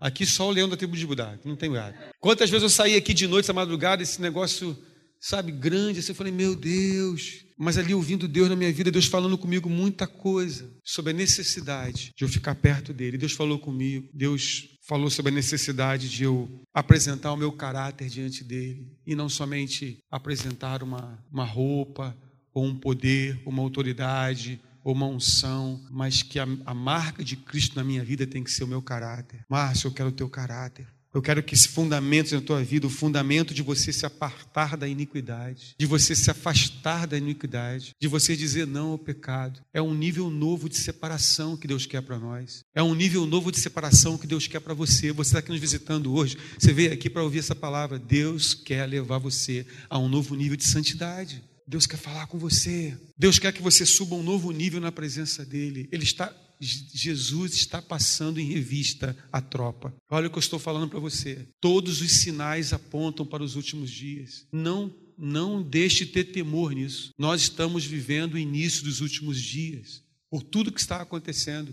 Speaker 1: Aqui só o leão da tribo de Judá, não tem gato. Quantas vezes eu saí aqui de noite, essa madrugada, esse negócio, sabe, grande, assim, eu falei, meu Deus. Mas ali ouvindo Deus na minha vida, Deus falando comigo muita coisa sobre a necessidade de eu ficar perto dele. Deus falou comigo, Deus falou sobre a necessidade de eu apresentar o meu caráter diante dele e não somente apresentar uma, uma roupa ou um poder, uma autoridade ou uma unção, mas que a, a marca de Cristo na minha vida tem que ser o meu caráter. Márcio, eu quero o teu caráter. Eu quero que esse fundamento na tua vida, o fundamento de você se apartar da iniquidade, de você se afastar da iniquidade, de você dizer não ao pecado, é um nível novo de separação que Deus quer para nós. É um nível novo de separação que Deus quer para você. Você está aqui nos visitando hoje, você veio aqui para ouvir essa palavra. Deus quer levar você a um novo nível de santidade. Deus quer falar com você. Deus quer que você suba um novo nível na presença dele. Ele está Jesus está passando em revista a tropa. Olha o que eu estou falando para você. Todos os sinais apontam para os últimos dias. Não não deixe de ter temor nisso. Nós estamos vivendo o início dos últimos dias, por tudo que está acontecendo.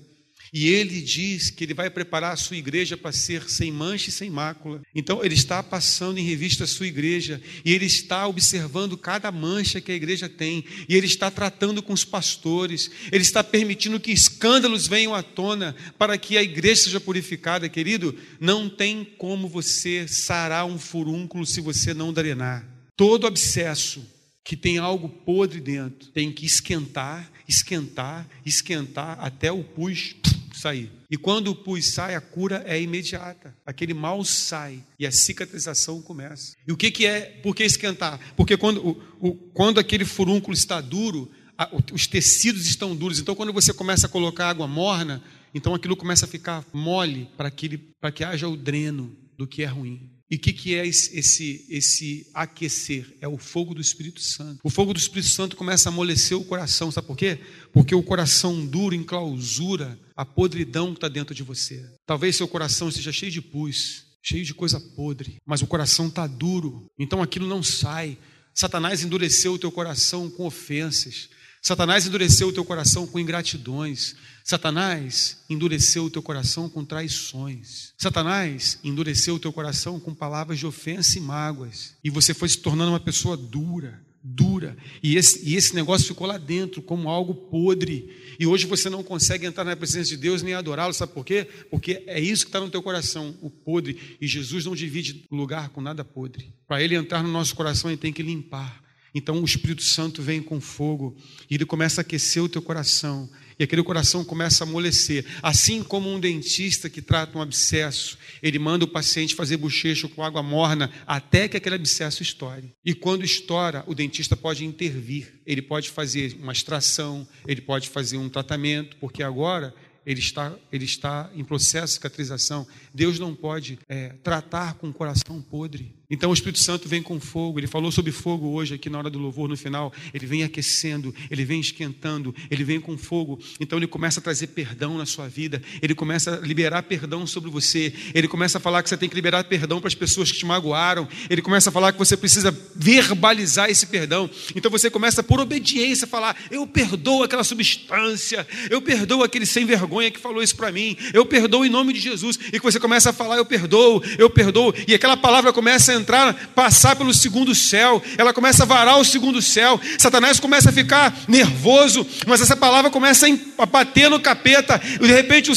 Speaker 1: E ele diz que ele vai preparar a sua igreja para ser sem mancha e sem mácula. Então, ele está passando em revista a sua igreja e ele está observando cada mancha que a igreja tem. E ele está tratando com os pastores. Ele está permitindo que escândalos venham à tona para que a igreja seja purificada. Querido, não tem como você sarar um furúnculo se você não drenar. Todo abscesso que tem algo podre dentro tem que esquentar, esquentar, esquentar até o pus sair. E quando o pus sai, a cura é imediata. Aquele mal sai e a cicatrização começa. E o que, que é? Por que esquentar? Porque quando, o, o, quando aquele furúnculo está duro, a, os tecidos estão duros. Então, quando você começa a colocar água morna, então aquilo começa a ficar mole para que, que haja o dreno do que é ruim. E o que, que é esse, esse, esse aquecer? É o fogo do Espírito Santo. O fogo do Espírito Santo começa a amolecer o coração, sabe por quê? Porque o coração duro enclausura a podridão que está dentro de você. Talvez seu coração esteja cheio de pus, cheio de coisa podre, mas o coração está duro, então aquilo não sai. Satanás endureceu o teu coração com ofensas. Satanás endureceu o teu coração com ingratidões. Satanás endureceu o teu coração com traições. Satanás endureceu o teu coração com palavras de ofensa e mágoas. E você foi se tornando uma pessoa dura, dura. E esse, e esse negócio ficou lá dentro como algo podre. E hoje você não consegue entrar na presença de Deus nem adorá-lo. Sabe por quê? Porque é isso que está no teu coração, o podre. E Jesus não divide lugar com nada podre. Para ele entrar no nosso coração, ele tem que limpar. Então o Espírito Santo vem com fogo e ele começa a aquecer o teu coração e aquele coração começa a amolecer. Assim como um dentista que trata um abscesso, ele manda o paciente fazer bochecho com água morna até que aquele abscesso estoure. E quando estoura, o dentista pode intervir. Ele pode fazer uma extração, ele pode fazer um tratamento, porque agora ele está, ele está em processo de cicatrização. Deus não pode é, tratar com o coração podre. Então o Espírito Santo vem com fogo. Ele falou sobre fogo hoje aqui na hora do louvor, no final. Ele vem aquecendo, ele vem esquentando, ele vem com fogo. Então ele começa a trazer perdão na sua vida. Ele começa a liberar perdão sobre você. Ele começa a falar que você tem que liberar perdão para as pessoas que te magoaram. Ele começa a falar que você precisa verbalizar esse perdão. Então você começa por obediência a falar: Eu perdoo aquela substância, eu perdoo aquele sem vergonha que falou isso para mim, eu perdoo em nome de Jesus. E que você começa a falar: Eu perdoo, eu perdoo. E aquela palavra começa a entrar, passar pelo segundo céu, ela começa a varar o segundo céu, Satanás começa a ficar nervoso, mas essa palavra começa a bater no capeta, e de repente,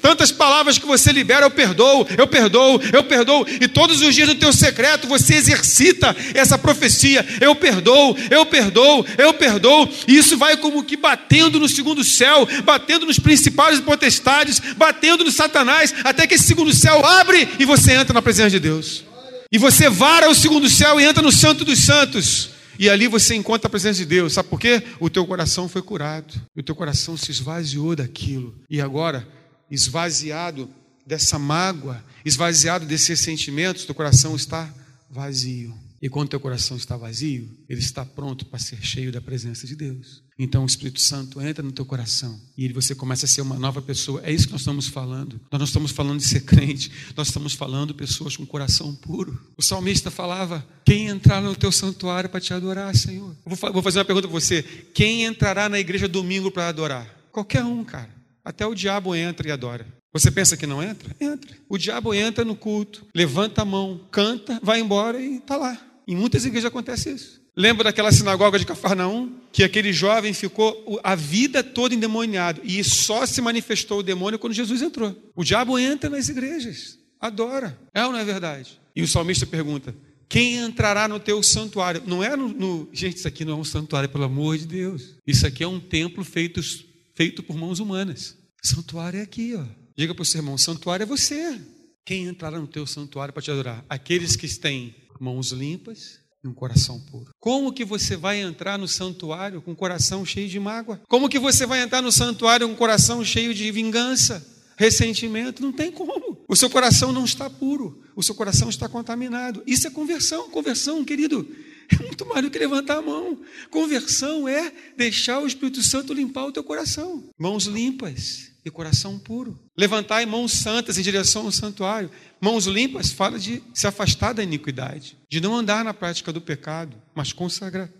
Speaker 1: tantas palavras que você libera, eu perdoo, eu perdoo, eu perdoo, e todos os dias no teu secreto você exercita essa profecia, eu perdoo, eu perdoo, eu perdoo, e isso vai como que batendo no segundo céu, batendo nos principais potestades, batendo no Satanás, até que esse segundo céu abre e você entra na presença de Deus. E você vara o segundo céu e entra no Santo dos Santos. E ali você encontra a presença de Deus. Sabe por quê? O teu coração foi curado. O teu coração se esvaziou daquilo. E agora, esvaziado dessa mágoa, esvaziado desses sentimentos, teu coração está vazio. E quando teu coração está vazio, ele está pronto para ser cheio da presença de Deus. Então o Espírito Santo entra no teu coração e você começa a ser uma nova pessoa. É isso que nós estamos falando. Nós não estamos falando de ser crente, nós estamos falando pessoas com coração puro. O salmista falava: Quem entrar no teu santuário para te adorar, Senhor? Eu vou fazer uma pergunta para você: Quem entrará na igreja domingo para adorar? Qualquer um, cara. Até o diabo entra e adora. Você pensa que não entra? Entra. O diabo entra no culto, levanta a mão, canta, vai embora e está lá. Em muitas igrejas acontece isso. Lembra daquela sinagoga de Cafarnaum? Que aquele jovem ficou a vida toda endemoniado e só se manifestou o demônio quando Jesus entrou. O diabo entra nas igrejas, adora. É ou não é verdade? E o salmista pergunta: quem entrará no teu santuário? Não é no, no, Gente, isso aqui não é um santuário, pelo amor de Deus. Isso aqui é um templo feito, feito por mãos humanas. Santuário é aqui, ó. Diga para o seu irmão: santuário é você. Quem entrará no teu santuário para te adorar? Aqueles que têm mãos limpas e um coração puro. Como que você vai entrar no santuário com um coração cheio de mágoa? Como que você vai entrar no santuário com um coração cheio de vingança, ressentimento? Não tem como. O seu coração não está puro, o seu coração está contaminado. Isso é conversão. Conversão, querido, é muito mais do que levantar a mão. Conversão é deixar o Espírito Santo limpar o teu coração. Mãos limpas e coração puro. Levantar mãos santas em direção ao santuário. Mãos limpas fala de se afastar da iniquidade, de não andar na prática do pecado, mas consagrar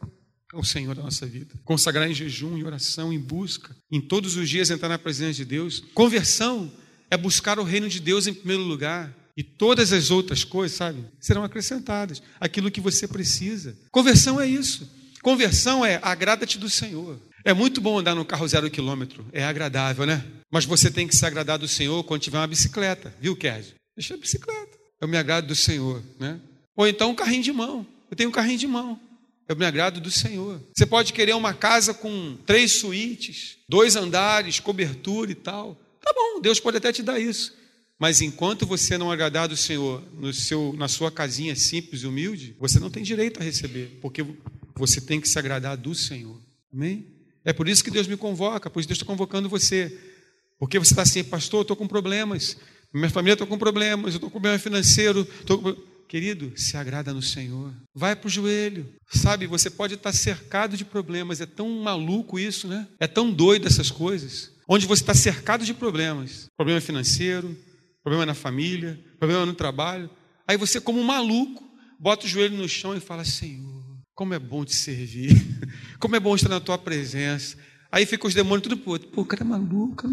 Speaker 1: ao Senhor da nossa vida. Consagrar em jejum, em oração, em busca, em todos os dias entrar na presença de Deus. Conversão é buscar o reino de Deus em primeiro lugar. E todas as outras coisas, sabe, serão acrescentadas. Aquilo que você precisa. Conversão é isso. Conversão é agrada-te do Senhor. É muito bom andar no carro zero quilômetro. É agradável, né? Mas você tem que se agradar do Senhor quando tiver uma bicicleta, viu, Kerd? Deixa a bicicleta. Eu me agrado do Senhor, né? Ou então um carrinho de mão. Eu tenho um carrinho de mão. Eu me agrado do Senhor. Você pode querer uma casa com três suítes, dois andares, cobertura e tal. Tá bom, Deus pode até te dar isso. Mas enquanto você não agradar do Senhor no seu, na sua casinha simples e humilde, você não tem direito a receber, porque você tem que se agradar do Senhor. Amém? É por isso que Deus me convoca, por isso Deus está convocando você. Porque você está assim, pastor, eu estou com problemas, minha família está com problemas, eu estou com problema financeiro. Com... Querido, se agrada no Senhor. Vai para o joelho. Sabe, você pode estar cercado de problemas. É tão maluco isso, né? É tão doido essas coisas. Onde você está cercado de problemas. Problema financeiro, problema na família, problema no trabalho. Aí você, como um maluco, bota o joelho no chão e fala: Senhor, como é bom te servir. [laughs] Como é bom estar na tua presença. Aí fica os demônios tudo por outro. Pô, o cara é maluco,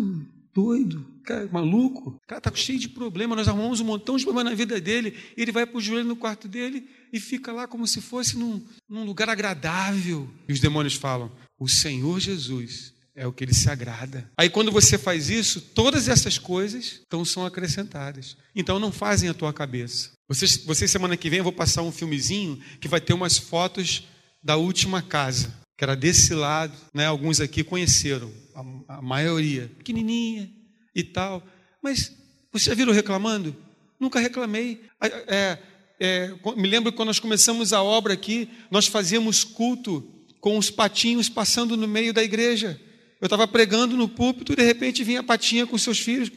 Speaker 1: doido, cara é maluco. O cara está cheio de problema. Nós arrumamos um montão de problema na vida dele. Ele vai para o joelho no quarto dele e fica lá como se fosse num, num lugar agradável. E os demônios falam: O Senhor Jesus é o que ele se agrada. Aí quando você faz isso, todas essas coisas então são acrescentadas. Então não fazem a tua cabeça. Vocês, vocês semana que vem eu vou passar um filmezinho que vai ter umas fotos da última casa que era desse lado, né? Alguns aqui conheceram, a, a maioria, pequenininha e tal. Mas você já viram reclamando? Nunca reclamei. É, é, me lembro quando nós começamos a obra aqui, nós fazíamos culto com os patinhos passando no meio da igreja. Eu estava pregando no púlpito e de repente vinha a patinha com seus filhos.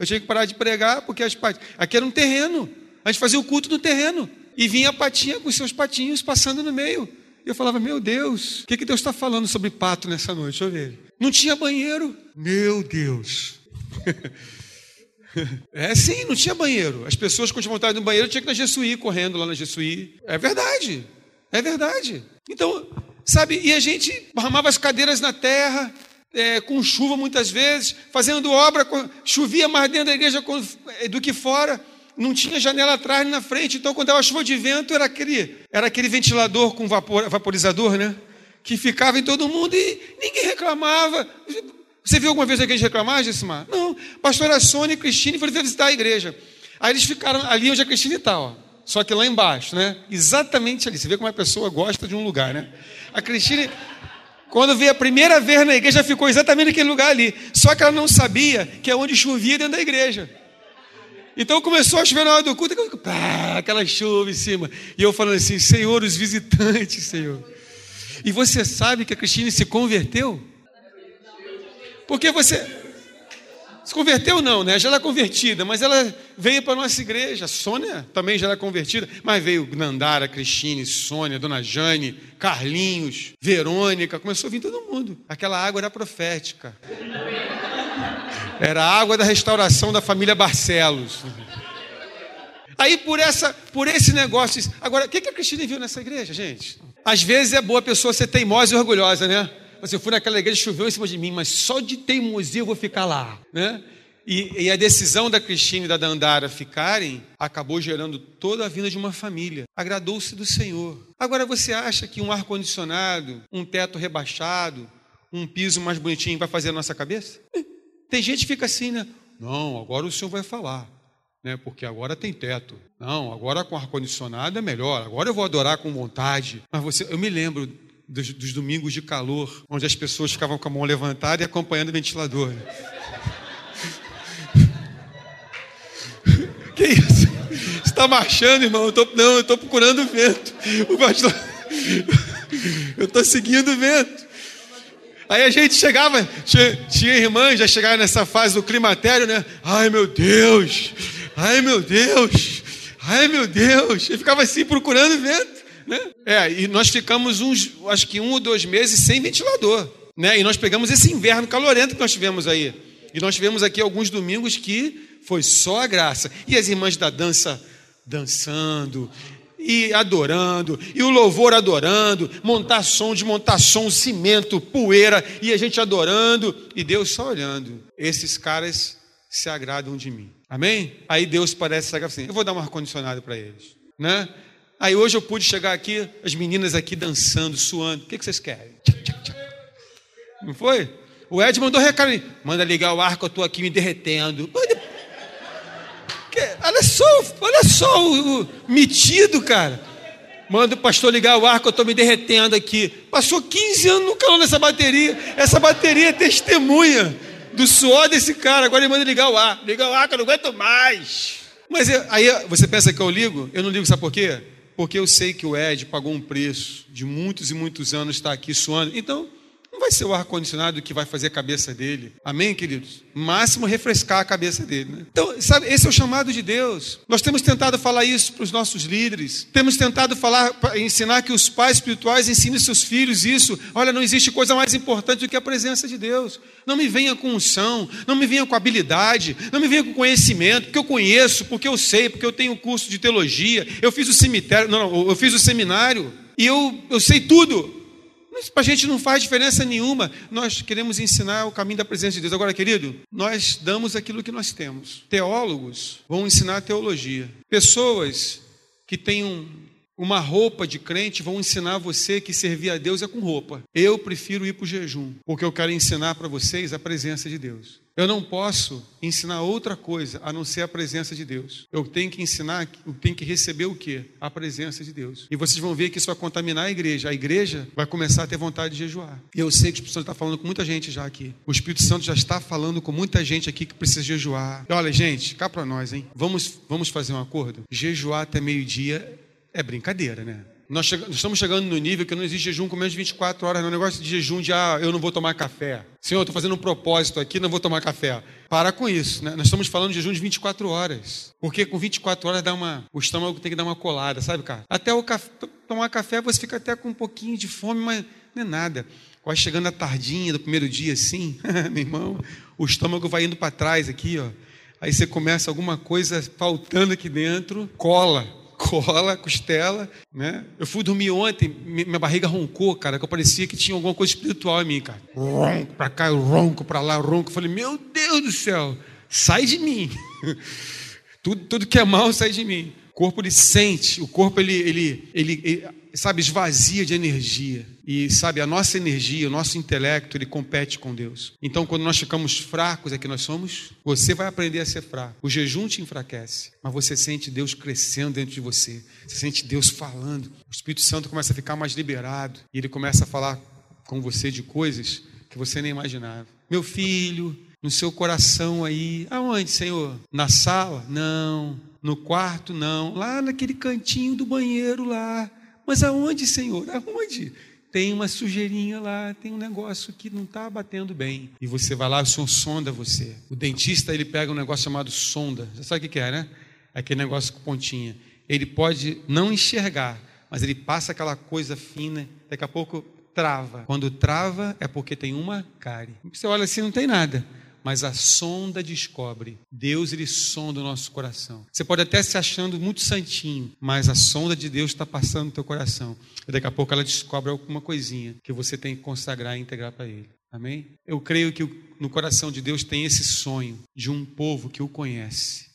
Speaker 1: Eu tinha que parar de pregar porque as patinhas. Aqui era um terreno. A gente fazia o culto no terreno e vinha a patinha com seus patinhos passando no meio. E eu falava, meu Deus, o que, que Deus está falando sobre pato nessa noite? Deixa eu ver. Não tinha banheiro. Meu Deus. [laughs] é sim, não tinha banheiro. As pessoas com vontade no banheiro tinham que ir na Jesuí, correndo lá na Jesuí. É verdade. É verdade. Então, sabe, e a gente armava as cadeiras na terra, é, com chuva muitas vezes, fazendo obra, chovia mais dentro da igreja do que fora não tinha janela atrás nem na frente, então quando dava chuva de vento era aquele, era aquele ventilador com vapor, vaporizador, né? Que ficava em todo mundo e ninguém reclamava. Você viu alguma vez alguém reclamar, Gismar? Não. Pastora Sônia e Cristina foram visitar a igreja. Aí eles ficaram ali onde a Cristina está, ó. Só que lá embaixo, né? Exatamente ali. Você vê como a pessoa gosta de um lugar, né? A Cristina, quando veio a primeira vez na igreja, ficou exatamente naquele lugar ali. Só que ela não sabia que é onde chovia dentro da igreja. Então começou a chover na hora do culto, pá, aquela chuva em cima. E eu falando assim, Senhor, os visitantes, Senhor. E você sabe que a Cristina se converteu? Porque você. Se converteu não, né? Já era convertida, mas ela veio para a nossa igreja. Sônia também já era convertida, mas veio Nandara, Cristine, Sônia, Dona Jane, Carlinhos, Verônica, começou a vir todo mundo. Aquela água era profética. Era a água da restauração da família Barcelos. Aí por essa, por esse negócio, agora, o que a Cristina viu nessa igreja, gente? Às vezes é boa pessoa ser teimosa e orgulhosa, né? Você foi naquela igreja, choveu em cima de mim, mas só de teimosia eu vou ficar lá, né? E, e, a decisão da Cristina e da Dandara ficarem acabou gerando toda a vida de uma família. Agradou-se do Senhor. Agora você acha que um ar-condicionado, um teto rebaixado, um piso mais bonitinho vai fazer a nossa cabeça? Tem gente que fica assim, né? Não, agora o Senhor vai falar, né? Porque agora tem teto. Não, agora com ar-condicionado é melhor. Agora eu vou adorar com vontade. Mas você, eu me lembro dos, dos, domingos de calor, onde as pessoas ficavam com a mão levantada e acompanhando o ventilador. [laughs] que isso? Você está marchando, irmão? Eu tô, não, eu estou procurando o vento. O pastor, [laughs] eu estou seguindo o vento. Aí a gente chegava, tinha, tinha irmãs, já chegaram nessa fase do climatério, né? Ai meu Deus, ai meu Deus, ai meu Deus. E ficava assim procurando vento. Né? É, e nós ficamos uns, acho que um ou dois meses sem ventilador. Né? E nós pegamos esse inverno calorento que nós tivemos aí. E nós tivemos aqui alguns domingos que foi só a graça. E as irmãs da dança dançando e adorando, e o louvor adorando, montar som, desmontar som, cimento, poeira, e a gente adorando, e Deus só olhando. Esses caras se agradam de mim. Amém? Aí Deus parece assim: eu vou dar um ar-condicionado para eles. Né? Aí hoje eu pude chegar aqui, as meninas aqui dançando, suando. O que, vocês querem? Não foi? O Ed mandou recado. Manda ligar o ar que eu estou aqui me derretendo. Olha só, olha só o, metido, cara. Manda o pastor ligar o ar que eu estou me derretendo aqui. Passou 15 anos no calor nessa bateria. Essa bateria é testemunha do suor desse cara. Agora ele manda ligar o ar. Ligar o ar que eu não aguento mais. Mas aí você pensa que eu ligo? Eu não ligo, sabe por quê? Porque eu sei que o Ed pagou um preço de muitos e muitos anos estar aqui suando. Então, não vai ser o ar-condicionado que vai fazer a cabeça dele. Amém, queridos? Máximo refrescar a cabeça dele. Né? Então, sabe, esse é o chamado de Deus. Nós temos tentado falar isso para os nossos líderes. Temos tentado falar, ensinar que os pais espirituais ensinem seus filhos isso. Olha, não existe coisa mais importante do que a presença de Deus. Não me venha com unção, não me venha com habilidade, não me venha com conhecimento, porque eu conheço, porque eu sei, porque eu tenho curso de teologia, eu fiz o cemitério, não, não eu fiz o seminário, e eu, eu sei tudo. Mas para a gente não faz diferença nenhuma. Nós queremos ensinar o caminho da presença de Deus. Agora, querido, nós damos aquilo que nós temos. Teólogos vão ensinar teologia. Pessoas que têm um, uma roupa de crente vão ensinar você que servir a Deus é com roupa. Eu prefiro ir para o jejum, porque eu quero ensinar para vocês a presença de Deus. Eu não posso ensinar outra coisa a não ser a presença de Deus. Eu tenho que ensinar, eu tenho que receber o quê? A presença de Deus. E vocês vão ver que isso vai contaminar a igreja. A igreja vai começar a ter vontade de jejuar. E eu sei que o Espírito Santo está falando com muita gente já aqui. O Espírito Santo já está falando com muita gente aqui que precisa jejuar. E olha, gente, cá para nós, hein? Vamos, vamos fazer um acordo? Jejuar até meio-dia é brincadeira, né? Nós, nós, estamos chegando no nível que não existe jejum com menos de 24 horas, não é um negócio de jejum de ah, eu não vou tomar café. Senhor, eu estou fazendo um propósito aqui, não vou tomar café. Para com isso, né? Nós estamos falando de jejum de 24 horas. Porque com 24 horas dá uma, o estômago tem que dar uma colada, sabe, cara? Até o tomar café você fica até com um pouquinho de fome, mas não é nada. Quase chegando a tardinha do primeiro dia, assim, [laughs] meu irmão, o estômago vai indo para trás aqui, ó. Aí você começa alguma coisa faltando aqui dentro, cola cola, costela, né? Eu fui dormir ontem, minha barriga roncou, cara, que eu parecia que tinha alguma coisa espiritual em mim, cara. Ronco pra cá, ronco pra lá, ronco. Eu falei, meu Deus do céu, sai de mim. [laughs] tudo, tudo que é mal sai de mim. O corpo ele sente, o corpo ele, ele, ele, ele sabe, esvazia de energia. E sabe, a nossa energia, o nosso intelecto, ele compete com Deus. Então, quando nós ficamos fracos, é que nós somos, você vai aprender a ser fraco. O jejum te enfraquece, mas você sente Deus crescendo dentro de você. Você sente Deus falando. O Espírito Santo começa a ficar mais liberado e ele começa a falar com você de coisas que você nem imaginava. Meu filho, no seu coração aí, aonde, Senhor? Na sala? Não. No quarto? Não. Lá naquele cantinho do banheiro lá. Mas aonde, Senhor? Aonde? tem uma sujeirinha lá, tem um negócio que não está batendo bem. E você vai lá, o senhor sonda você. O dentista, ele pega um negócio chamado sonda. Você sabe o que é, né? Aquele negócio com pontinha. Ele pode não enxergar, mas ele passa aquela coisa fina, daqui a pouco trava. Quando trava, é porque tem uma cárie. Você olha assim, não tem nada mas a sonda descobre. Deus ele sonda o nosso coração. Você pode até se achando muito santinho, mas a sonda de Deus está passando no teu coração. E daqui a pouco ela descobre alguma coisinha que você tem que consagrar e integrar para Ele. Amém? Eu creio que no coração de Deus tem esse sonho de um povo que o conhece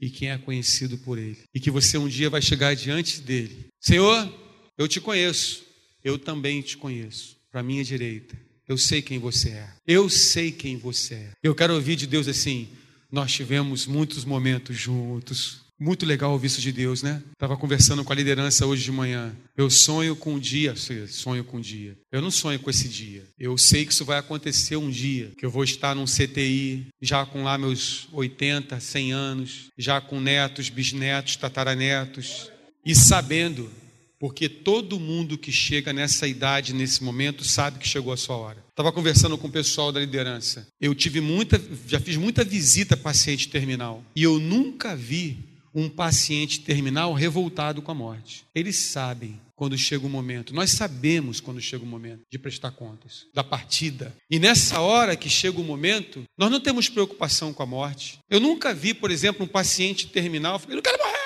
Speaker 1: e que é conhecido por Ele. E que você um dia vai chegar diante dele. Senhor, eu te conheço. Eu também te conheço. Para minha direita eu sei quem você é. Eu sei quem você é. Eu quero ouvir de Deus assim. Nós tivemos muitos momentos juntos. Muito legal ouvir isso de Deus, né? Estava conversando com a liderança hoje de manhã. Eu sonho com um dia, sonho com um dia. Eu não sonho com esse dia. Eu sei que isso vai acontecer um dia, que eu vou estar num CTI, já com lá meus 80, 100 anos, já com netos, bisnetos, tataranetos, e sabendo porque todo mundo que chega nessa idade, nesse momento, sabe que chegou a sua hora. Estava conversando com o pessoal da liderança. Eu tive muita, já fiz muita visita a paciente terminal e eu nunca vi um paciente terminal revoltado com a morte. Eles sabem quando chega o momento. Nós sabemos quando chega o momento de prestar contas da partida. E nessa hora que chega o momento, nós não temos preocupação com a morte. Eu nunca vi, por exemplo, um paciente terminal, eu não quero morrer.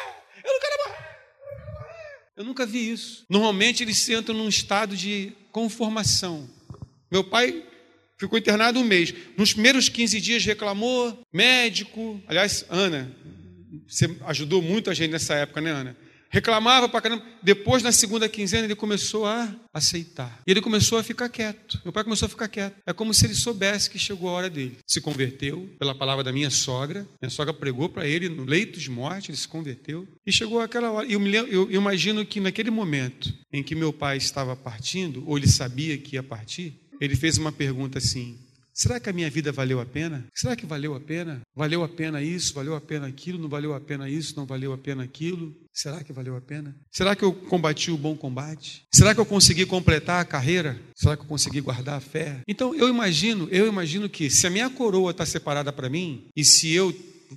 Speaker 1: Eu nunca vi isso. Normalmente eles sentam num estado de conformação. Meu pai ficou internado um mês. Nos primeiros 15 dias reclamou, médico. Aliás, Ana, você ajudou muito a gente nessa época, né, Ana? Reclamava para caramba. Depois, na segunda quinzena, ele começou a aceitar. E ele começou a ficar quieto. Meu pai começou a ficar quieto. É como se ele soubesse que chegou a hora dele. Se converteu pela palavra da minha sogra. Minha sogra pregou para ele no leito de morte, ele se converteu. E chegou aquela hora. E eu, me eu imagino que naquele momento em que meu pai estava partindo, ou ele sabia que ia partir, ele fez uma pergunta assim: Será que a minha vida valeu a pena? Será que valeu a pena? Valeu a pena isso? Valeu a pena aquilo? Não valeu a pena isso? Não valeu a pena aquilo? Será que valeu a pena? Será que eu combati o bom combate? Será que eu consegui completar a carreira? Será que eu consegui guardar a fé? Então eu imagino, eu imagino que se a minha coroa está separada para mim e se eu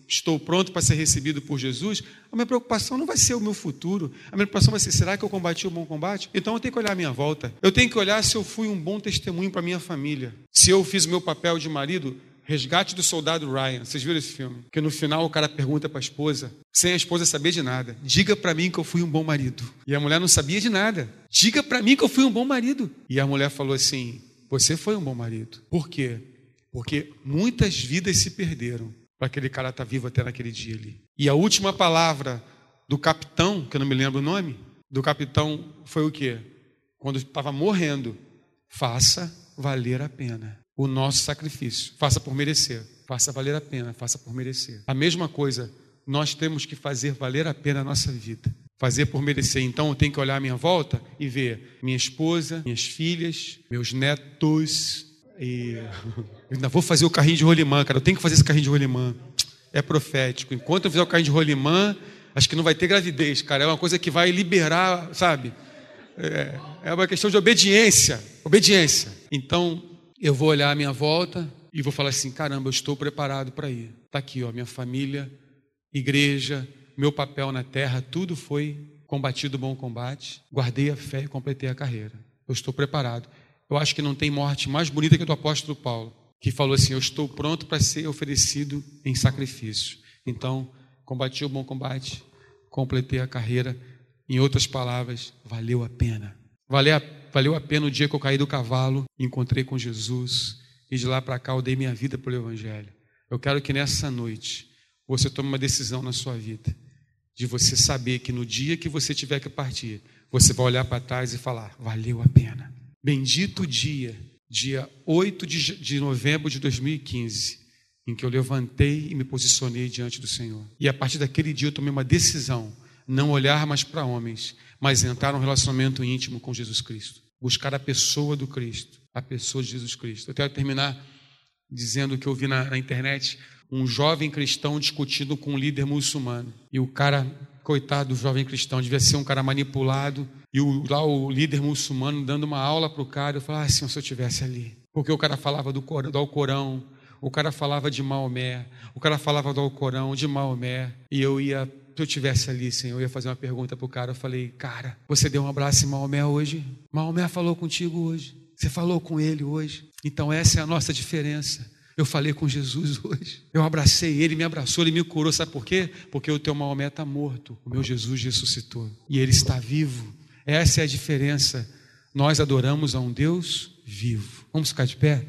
Speaker 1: estou pronto para ser recebido por Jesus, a minha preocupação não vai ser o meu futuro. A minha preocupação vai ser: será que eu combati o bom combate? Então eu tenho que olhar a minha volta. Eu tenho que olhar se eu fui um bom testemunho para minha família. Se eu fiz o meu papel de marido. Resgate do Soldado Ryan. Vocês viram esse filme? Que no final o cara pergunta para a esposa, sem a esposa saber de nada: Diga para mim que eu fui um bom marido. E a mulher não sabia de nada. Diga para mim que eu fui um bom marido. E a mulher falou assim: Você foi um bom marido. Por quê? Porque muitas vidas se perderam para aquele cara estar tá vivo até naquele dia ali. E a última palavra do capitão, que eu não me lembro o nome, do capitão foi o quê? Quando estava morrendo, faça valer a pena o nosso sacrifício. Faça por merecer. Faça valer a pena, faça por merecer. A mesma coisa, nós temos que fazer valer a pena a nossa vida. Fazer por merecer. Então eu tenho que olhar à minha volta e ver minha esposa, minhas filhas, meus netos, e eu ainda vou fazer o carrinho de rolimã, cara. Eu tenho que fazer esse carrinho de rolimã. É profético. Enquanto eu fizer o carrinho de rolimã, acho que não vai ter gravidez, cara. É uma coisa que vai liberar, sabe? É, é uma questão de obediência. Obediência. Então, eu vou olhar à minha volta e vou falar assim: caramba, eu estou preparado para ir. Está aqui, ó, minha família, igreja, meu papel na terra, tudo foi combatido bom combate. Guardei a fé e completei a carreira. Eu estou preparado. Eu acho que não tem morte mais bonita que a do apóstolo Paulo, que falou assim: Eu estou pronto para ser oferecido em sacrifício. Então, combati o bom combate, completei a carreira. Em outras palavras, valeu a pena. Valeu a, valeu a pena o dia que eu caí do cavalo, encontrei com Jesus e de lá para cá eu dei minha vida para o Evangelho. Eu quero que nessa noite você tome uma decisão na sua vida, de você saber que no dia que você tiver que partir, você vai olhar para trás e falar: valeu a pena. Bendito dia, dia 8 de, novembro de 2015, em que eu levantei e me posicionei diante do Senhor. E a partir daquele dia eu tomei uma decisão: não olhar mais para homens, mas entrar num relacionamento íntimo com Jesus Cristo. Buscar a pessoa do Cristo, a pessoa de Jesus Cristo. Eu quero terminar dizendo que eu vi na, na internet um jovem cristão discutindo com um líder muçulmano. E o cara, coitado do jovem cristão, devia ser um cara manipulado E o, lá o líder muçulmano dando uma aula para o cara, eu falava, ah, se eu estivesse ali. Porque o cara falava do, do Alcorão, o cara falava de Maomé, o cara falava do Alcorão, de Maomé, e eu ia, se eu estivesse ali, Senhor, eu ia fazer uma pergunta para o cara, eu falei, cara, você deu um abraço em Maomé hoje? Maomé falou contigo hoje? Você falou com ele hoje? Então essa é a nossa diferença. Eu falei com Jesus [laughs] hoje. Eu abracei ele, me abraçou, ele me curou. Sabe por quê? Porque o teu Maomé está morto. O meu Jesus ressuscitou. E ele está vivo. Essa é a diferença. Nós adoramos a um Deus vivo. Vamos ficar de pé?